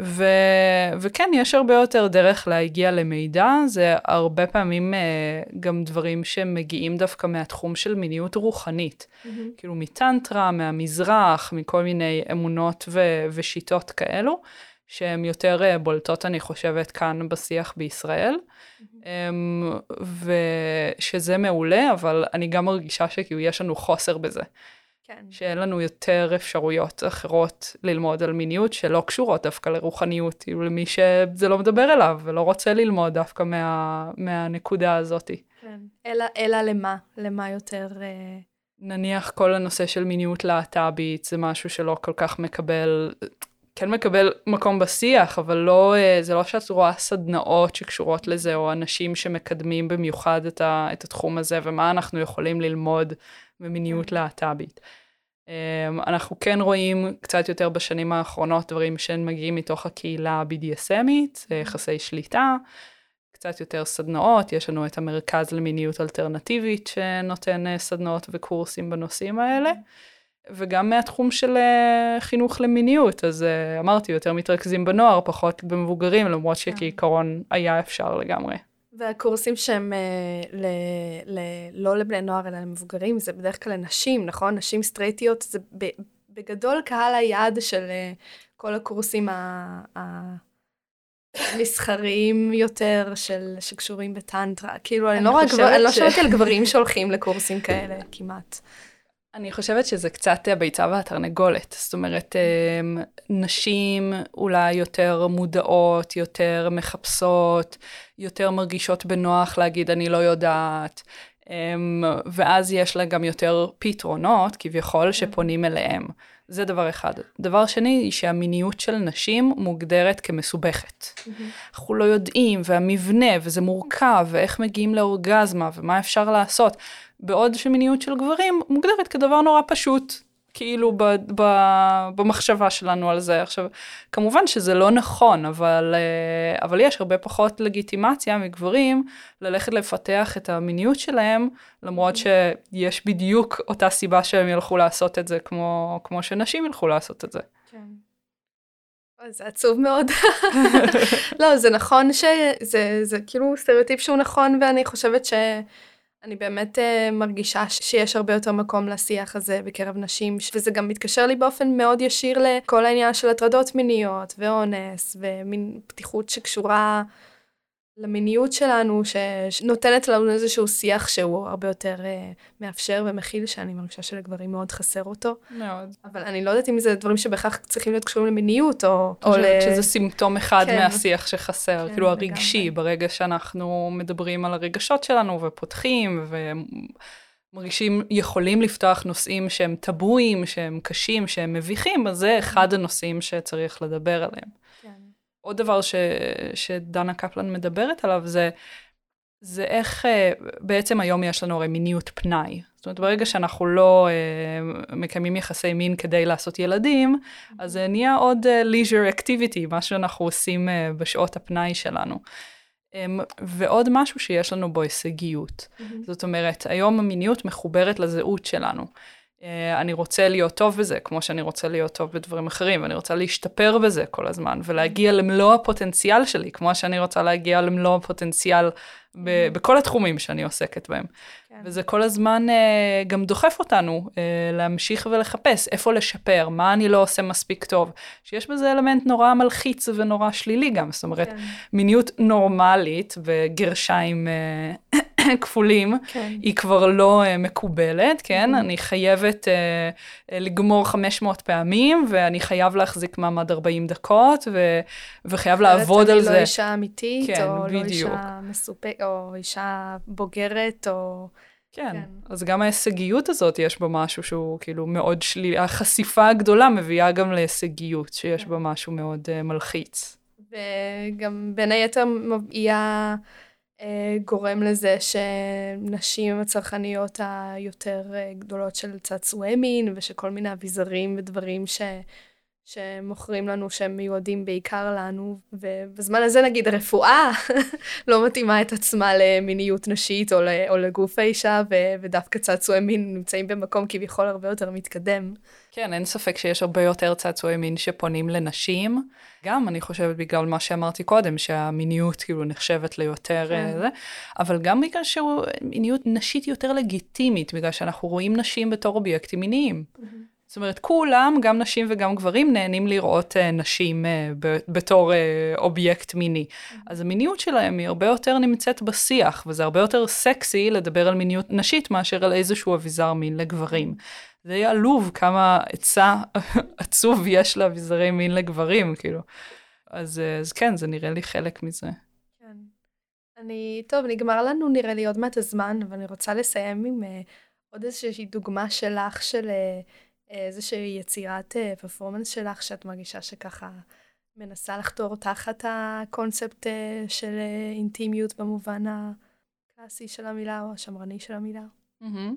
ו, וכן, יש הרבה יותר דרך להגיע למידע, זה הרבה פעמים uh, גם דברים שמגיעים דווקא מהתחום של מיניות רוחנית. כאילו מטנטרה, מהמזרח, מכל מיני אמונות ו, ושיטות כאלו. שהן יותר אה, בולטות, אני חושבת, כאן בשיח בישראל, אמ, ושזה מעולה, אבל אני גם מרגישה שכאילו יש לנו חוסר בזה, כן. שאין לנו יותר אפשרויות אחרות ללמוד על מיניות שלא קשורות דווקא לרוחניות, כאילו למי שזה לא מדבר אליו ולא רוצה ללמוד דווקא מה, מהנקודה הזאתי. כן. אלא, אלא למה? למה יותר... אה, נניח כל הנושא של מיניות להט"בית זה משהו שלא כל כך מקבל, כן מקבל מקום בשיח, אבל לא, אה, זה לא שאת רואה סדנאות שקשורות לזה, או אנשים שמקדמים במיוחד את, ה, את התחום הזה, ומה אנחנו יכולים ללמוד במיניות להט"בית. אמ, אנחנו כן רואים קצת יותר בשנים האחרונות דברים שמגיעים מתוך הקהילה ה-BDSMית, זה יחסי שליטה, קצת יותר סדנאות, יש לנו את המרכז למיניות אלטרנטיבית שנותן אה, סדנאות וקורסים בנושאים האלה. וגם מהתחום של אה, חינוך למיניות, אז אה, אמרתי, יותר מתרכזים בנוער, פחות במבוגרים, למרות שכעיקרון היה אפשר לגמרי. והקורסים שהם אה, ל, ל, לא לבני נוער אלא למבוגרים, זה בדרך כלל לנשים, נכון? נשים סטרייטיות, זה ב, בגדול קהל היעד של כל הקורסים ה, ה, מסחריים יותר של, שקשורים בטנטרה. כאילו, אני, אני לא, רואה אני לא שמעתי על גברים שהולכים לקורסים כאלה, כמעט. אני חושבת שזה קצת הביצה והתרנגולת. זאת אומרת, אמ, נשים אולי יותר מודעות, יותר מחפשות, יותר מרגישות בנוח להגיד אני לא יודעת. אמ, ואז יש לה גם יותר פתרונות, כביכול, שפונים אליהם. זה דבר אחד. דבר שני, היא שהמיניות של נשים מוגדרת כמסובכת. אנחנו לא יודעים, והמבנה, וזה מורכב, ואיך מגיעים לאורגזמה, ומה אפשר לעשות. בעוד שמיניות של גברים מוגדרת כדבר נורא פשוט, כאילו ב, ב, במחשבה שלנו על זה. עכשיו, כמובן שזה לא נכון, אבל, אה, אבל יש הרבה פחות לגיטימציה מגברים ללכת לפתח את המיניות שלהם, למרות שיש בדיוק אותה סיבה שהם ילכו לעשות את זה, כמו, כמו שנשים ילכו לעשות את זה. כן. זה עצוב מאוד. לא, זה נכון שזה זה כאילו סטריאוטיפ שהוא נכון, ואני חושבת ש... אני באמת uh, מרגישה שיש הרבה יותר מקום לשיח הזה בקרב נשים, וזה גם מתקשר לי באופן מאוד ישיר לכל העניין של הטרדות מיניות ואונס, ומין פתיחות שקשורה למיניות שלנו, שנותנת לנו איזשהו שיח שהוא הרבה יותר uh, מאפשר ומכיל, שאני מרגישה שלגברים מאוד חסר אותו. מאוד. אבל אני לא יודעת אם זה דברים שבהכרח צריכים להיות קשורים למיניות, או... או ל... שזה סימפטום אחד כן. מהשיח שחסר, כן, כאילו הרגשי, לגמרי. ברגע שאנחנו מדברים על הרגשות שלנו ופותחים, ו... מרגישים יכולים לפתוח נושאים שהם טבויים, שהם קשים, שהם מביכים, אז זה אחד הנושאים שצריך לדבר עליהם. עוד דבר ש, שדנה קפלן מדברת עליו זה, זה איך uh, בעצם היום יש לנו הרי מיניות פנאי. זאת אומרת, ברגע שאנחנו לא uh, מקיימים יחסי מין כדי לעשות ילדים, אז זה נהיה עוד leisure activity, מה שאנחנו עושים בשעות הפנאי שלנו. Um, ועוד משהו שיש לנו בו הישגיות. Mm-hmm. זאת אומרת, היום המיניות מחוברת לזהות שלנו. אה, אני רוצה להיות טוב בזה, כמו שאני רוצה להיות טוב בדברים אחרים, ואני רוצה להשתפר בזה כל הזמן, ולהגיע למלוא הפוטנציאל שלי, כמו שאני רוצה להגיע למלוא הפוטנציאל ב- mm-hmm. בכל התחומים שאני עוסקת בהם. כן. וזה כל הזמן uh, גם דוחף אותנו uh, להמשיך ולחפש איפה לשפר, מה אני לא עושה מספיק טוב, שיש בזה אלמנט נורא מלחיץ ונורא שלילי גם, זאת אומרת, כן. מיניות נורמלית וגרשיים uh, כפולים, כן. היא כבר לא uh, מקובלת, כן? Mm-hmm. אני חייבת uh, לגמור 500 פעמים, ואני חייב להחזיק מעמד 40 דקות, ו- וחייב לעבוד על זה. אני לא אישה אמיתית, כן, או בדיוק. לא אישה מסופקת, או אישה בוגרת, או... כן, כן, אז גם ההישגיות הזאת, יש בה משהו שהוא כאילו מאוד שלילי. החשיפה הגדולה מביאה גם להישגיות, שיש כן. בה משהו מאוד uh, מלחיץ. וגם בין היתר היא אה, גורם לזה שנשים הצרכניות היותר אה, גדולות של צעצועי מין ושכל מיני אביזרים ודברים ש... שמוכרים לנו שהם מיועדים בעיקר לנו, ובזמן הזה נגיד הרפואה לא מתאימה את עצמה למיניות נשית או, או לגוף האישה, ו, ודווקא צעצועי מין נמצאים במקום כביכול הרבה יותר מתקדם. כן, אין ספק שיש הרבה יותר צעצועי מין שפונים לנשים. גם, אני חושבת, בגלל מה שאמרתי קודם, שהמיניות כאילו נחשבת ליותר כן. זה, אבל גם בגלל שמיניות נשית יותר לגיטימית, בגלל שאנחנו רואים נשים בתור אובייקטים מיניים. Mm-hmm. זאת אומרת, כולם, גם נשים וגם גברים, נהנים לראות uh, נשים uh, בתור uh, אובייקט מיני. Mm-hmm. אז המיניות שלהם היא הרבה יותר נמצאת בשיח, וזה הרבה יותר סקסי לדבר על מיניות נשית מאשר על איזשהו אביזר מין לגברים. זה יהיה עלוב כמה עצה עצוב יש לאביזרי מין לגברים, כאילו. אז, אז כן, זה נראה לי חלק מזה. כן. אני, טוב, נגמר לנו נראה לי עוד מעט הזמן, אבל אני רוצה לסיים עם uh, עוד איזושהי דוגמה שלך של... Uh, איזושהי יצירת פרפורמנס אה, שלך שאת מרגישה שככה מנסה לחתור תחת הקונספט אה, של אה, אינטימיות במובן הקלאסי של המילה או השמרני של המילה. Mm-hmm.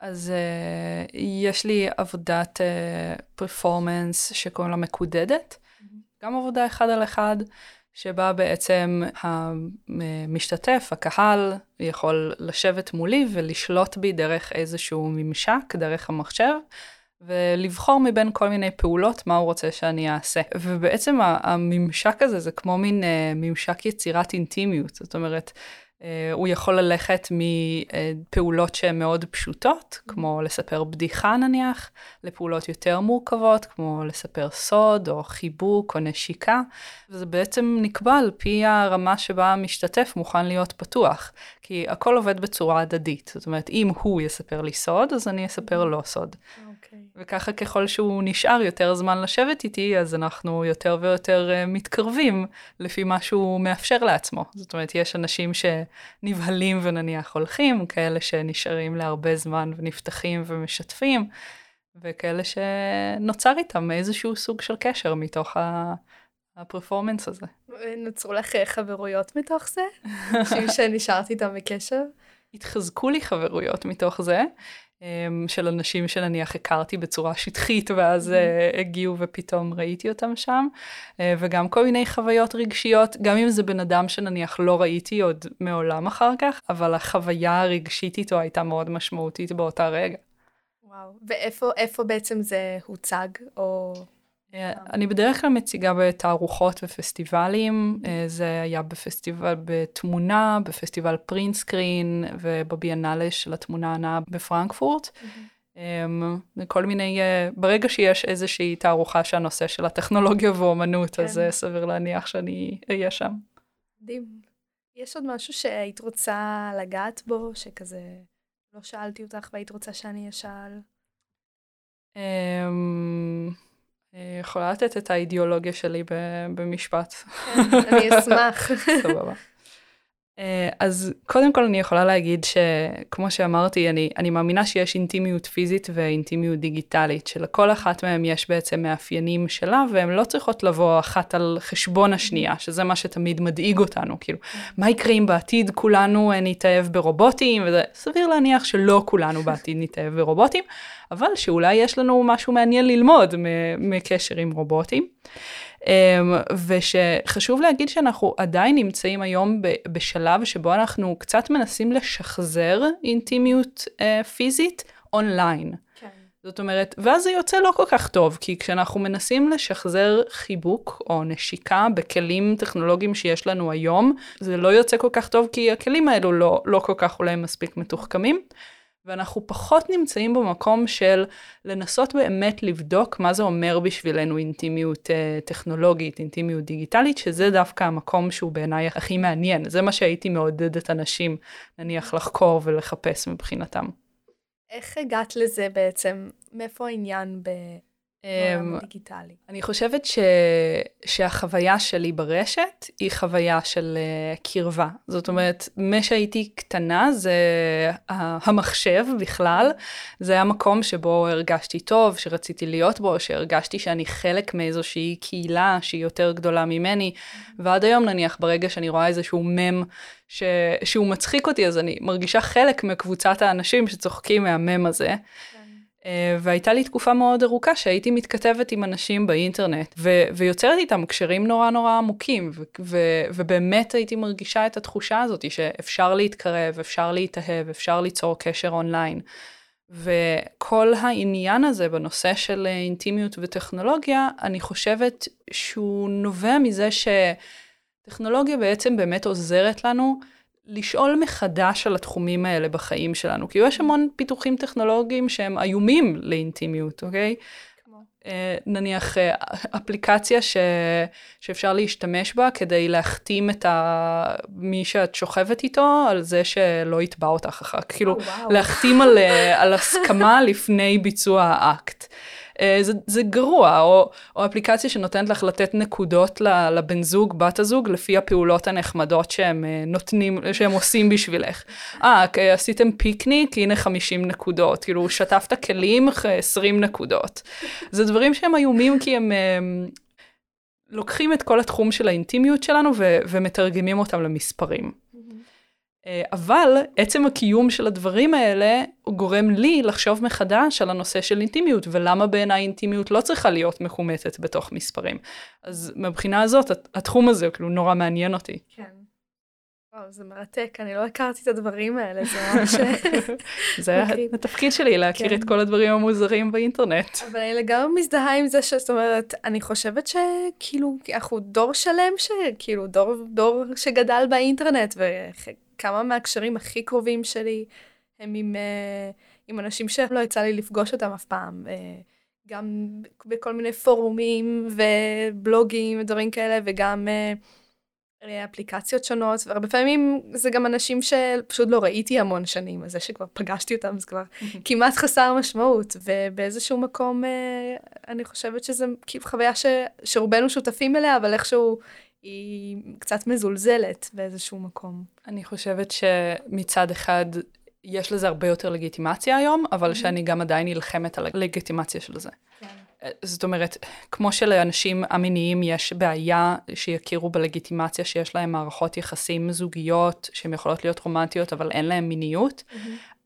אז uh, יש לי עבודת פרפורמנס uh, שקוראים לה מקודדת, mm-hmm. גם עבודה אחד על אחד, שבה בעצם המשתתף, הקהל, יכול לשבת מולי ולשלוט בי דרך איזשהו ממשק, דרך המחשב, ולבחור מבין כל מיני פעולות מה הוא רוצה שאני אעשה. ובעצם הממשק הזה זה כמו מין uh, ממשק יצירת אינטימיות, זאת אומרת, אה, הוא יכול ללכת מפעולות שהן מאוד פשוטות, כמו לספר בדיחה נניח, לפעולות יותר מורכבות, כמו לספר סוד, או חיבוק, או נשיקה, וזה בעצם נקבע על פי הרמה שבה המשתתף מוכן להיות פתוח, כי הכל עובד בצורה הדדית. זאת אומרת, אם הוא יספר לי סוד, אז אני אספר לו סוד. וככה ככל שהוא נשאר יותר זמן לשבת איתי, אז אנחנו יותר ויותר uh, מתקרבים לפי מה שהוא מאפשר לעצמו. זאת אומרת, יש אנשים שנבהלים ונניח הולכים, כאלה שנשארים להרבה זמן ונפתחים ומשתפים, וכאלה שנוצר איתם איזשהו סוג של קשר מתוך ה... הפרפורמנס הזה. נוצרו לך אה, חברויות מתוך זה? אנשים שנשארת איתם בקשר? התחזקו לי חברויות מתוך זה. אמ, של אנשים שנניח הכרתי בצורה שטחית, ואז uh, הגיעו ופתאום ראיתי אותם שם, uh, וגם כל מיני חוויות רגשיות, גם אם זה בן אדם שנניח לא ראיתי עוד מעולם אחר כך, אבל החוויה הרגשית איתו הייתה מאוד משמעותית באותה רגע. וואו, ואיפה בעצם זה הוצג, או... אה, אני בדרך כלל מציגה בתערוכות ופסטיבלים, אה, זה היה בפסטיבל בתמונה, בפסטיבל פרינסקרין ובביאנלה של התמונה הנאה בפרנקפורט. Mm-hmm. כל מיני, אה, ברגע שיש איזושהי תערוכה שהנושא של הטכנולוגיה ואומנות, כן. אז סביר להניח שאני אהיה שם. מדהים. יש עוד משהו שהיית רוצה לגעת בו, שכזה לא שאלתי אותך והיית רוצה שאני אשאל? אמ, יכולה לתת את האידיאולוגיה שלי במשפט. כן, אני אשמח. סבבה. אה, אז קודם כל אני יכולה להגיד שכמו שאמרתי, אני, אני מאמינה שיש אינטימיות פיזית ואינטימיות דיגיטלית, שלכל אחת מהן יש בעצם מאפיינים שלה, והן לא צריכות לבוא אחת על חשבון השנייה, שזה מה שתמיד מדאיג אותנו, כאילו, מה יקרה אם בעתיד כולנו אה, נתאהב ברובוטים, וזה סביר להניח שלא כולנו בעתיד נתאהב ברובוטים, אבל שאולי יש לנו משהו מעניין ללמוד מקשר עם רובוטים. אמ, ושחשוב להגיד שאנחנו עדיין נמצאים היום בשלב שבו אנחנו קצת מנסים לשחזר אינטימיות אה, פיזית אונליין. כן. זאת אומרת, ואז זה יוצא לא כל כך טוב, כי כשאנחנו מנסים לשחזר חיבוק או נשיקה בכלים טכנולוגיים שיש לנו היום, זה לא יוצא כל כך טוב, כי הכלים האלו לא, לא כל כך אולי מספיק מתוחכמים. ואנחנו פחות נמצאים במקום של לנסות באמת לבדוק מה זה אומר בשבילנו אינטימיות אה, טכנולוגית, אינטימיות דיגיטלית, שזה דווקא המקום שהוא בעיניי הכי מעניין. זה מה שהייתי מעודדת אנשים, נניח, לחקור ולחפש מבחינתם. איך הגעת לזה בעצם? מאיפה העניין ב... אמ, דיגיטלי. אני חושבת ש... שהחוויה שלי ברשת היא חוויה של uh, קרבה. זאת אומרת, משהייתי קטנה זה המחשב בכלל, זה היה מקום שבו הרגשתי טוב, שרציתי להיות בו, שהרגשתי שאני חלק מאיזושהי קהילה שהיא יותר גדולה ממני, ועד היום נניח ברגע שאני רואה איזשהו מם ש... שהוא מצחיק אותי, אז אני מרגישה חלק מקבוצת האנשים שצוחקים מהמם הזה. אה, והייתה לי תקופה מאוד ארוכה שהייתי מתכתבת עם אנשים באינטרנט, ו- ויוצרת איתם קשרים נורא נורא עמוקים, ו- ו- ובאמת הייתי מרגישה את התחושה הזאת שאפשר להתקרב, אפשר להתאהב, אפשר ליצור קשר אונליין. וכל העניין הזה בנושא של אינטימיות וטכנולוגיה, אני חושבת שהוא נובע מזה שטכנולוגיה בעצם באמת עוזרת לנו לשאול מחדש על התחומים האלה בחיים שלנו, כי יש המון פיתוחים טכנולוגיים שהם איומים לאינטימיות, אוקיי? Uh, נניח uh, אפליקציה ש... שאפשר להשתמש בה כדי להחתים את ה... מי שאת שוכבת איתו על זה שלא יתבע אותך אחר כך, כאילו wow. להחתים על, uh, על הסכמה לפני ביצוע האקט. אה, זה, זה גרוע, או, או אפליקציה שנותנת לך לתת נקודות לבן זוג, בת הזוג, לפי הפעולות הנחמדות שהם אה, נותנים, שהם עושים בשבילך. אה, עשיתם פיקניק, הנה 50 נקודות, כאילו, שטפת כלים, 20 נקודות. זה דברים שהם איומים כי הם... הם לוקחים את כל התחום של האינטימיות שלנו ו- ומתרגמים אותם למספרים. אה, אבל עצם הקיום של הדברים האלה גורם לי לחשוב מחדש על הנושא של אינטימיות, ולמה בעיניי אינטימיות לא צריכה להיות מכומתת בתוך מספרים. אז מבחינה הזאת, התחום הזה כאילו נורא מעניין אותי. כן. וואו, זה מרתק, אני לא הכרתי את הדברים האלה, זה ממש... זה התפקיד שלי, להכיר כן. את כל הדברים המוזרים באינטרנט. אבל אני לגמרי מזדהה עם זה שזאת אומרת, אני חושבת שכאילו, אנחנו דור שלם שכאילו, דור, דור שגדל באינטרנט, כמה מהקשרים הכי קרובים שלי הם עם, אה, עם אנשים שלא יצא לי לפגוש אותם אף פעם. אה, גם בכל מיני פורומים ובלוגים ודברים כאלה, וגם אה, אפליקציות שונות, והרבה פעמים זה גם אנשים שפשוט לא ראיתי המון שנים, אז זה שכבר פגשתי אותם זה כבר כמעט חסר משמעות, ובאיזשהו מקום אה, אני חושבת שזה כאילו חוויה ש, שרובנו שותפים אליה, אבל איכשהו היא קצת מזולזלת באיזשהו מקום. אני חושבת שמצד אחד יש לזה הרבה יותר לגיטימציה היום, אבל mm-hmm. שאני גם עדיין נלחמת על הלגיטימציה של זה. כן. זאת אומרת, כמו שלאנשים המיניים יש בעיה שיכירו בלגיטימציה שיש להם מערכות יחסים זוגיות, שהן יכולות להיות רומנטיות, אבל אין להם מיניות, mm-hmm.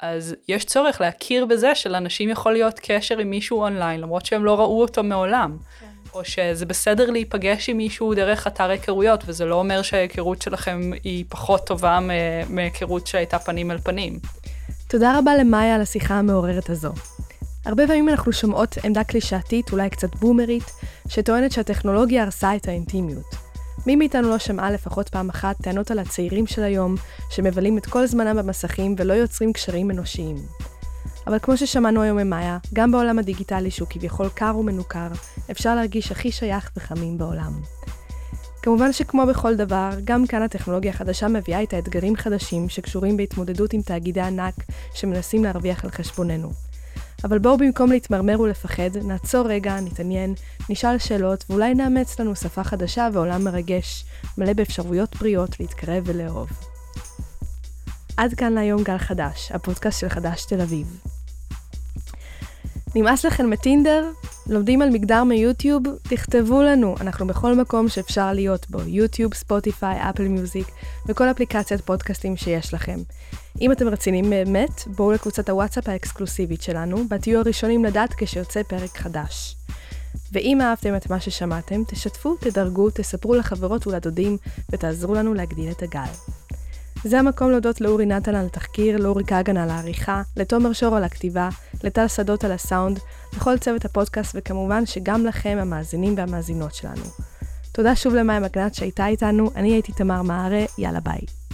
אז יש צורך להכיר בזה שלאנשים יכול להיות קשר עם מישהו אונליין, למרות שהם לא ראו אותו מעולם. כן. או שזה בסדר להיפגש עם מישהו דרך אתר היכרויות, וזה לא אומר שההיכרות שלכם היא פחות טובה מהיכרות שהייתה פנים אל פנים. תודה רבה למאיה על השיחה המעוררת הזו. הרבה פעמים אנחנו שומעות עמדה קלישאתית, אולי קצת בומרית, שטוענת שהטכנולוגיה הרסה את האינטימיות. מי מאיתנו לא שמעה לפחות פעם אחת טענות על הצעירים של היום, שמבלים את כל זמנם במסכים ולא יוצרים קשרים אנושיים. אבל כמו ששמענו היום ממאיה, גם בעולם הדיגיטלי שהוא כביכול קר ומנוכר, אפשר להרגיש הכי שייך וחמים בעולם. כמובן שכמו בכל דבר, גם כאן הטכנולוגיה החדשה מביאה איתה אתגרים חדשים שקשורים בהתמודדות עם תאגידי ענק שמנסים להרוויח על חשבוננו. אבל בואו במקום להתמרמר ולפחד, נעצור רגע, נתעניין, נשאל שאלות ואולי נאמץ לנו שפה חדשה ועולם מרגש, מלא באפשרויות בריאות להתקרב ולאהוב. עד כאן להיום גל חדש, הפודקאסט של חדש תל אביב. נמאס לכם מטינדר? לומדים על מגדר מיוטיוב? תכתבו לנו, אנחנו בכל מקום שאפשר להיות בו, יוטיוב, ספוטיפיי, אפל מיוזיק וכל אפליקציית פודקאסטים שיש לכם. אם אתם רציניים באמת, בואו לקבוצת הוואטסאפ האקסקלוסיבית שלנו, בה תהיו הראשונים לדעת כשיוצא פרק חדש. ואם אהבתם את מה ששמעתם, תשתפו, תדרגו, תספרו לחברות ולדודים ותעזרו לנו להגדיל את הגל. זה המקום להודות לאורי נתן על התחקיר, לאורי כגן על העריכה, לתומר שור על הכתיבה, לטל שדות על הסאונד, לכל צוות הפודקאסט וכמובן שגם לכם, המאזינים והמאזינות שלנו. תודה שוב למים מגנט שהייתה איתנו, אני הייתי תמר מהרה, יאללה ביי.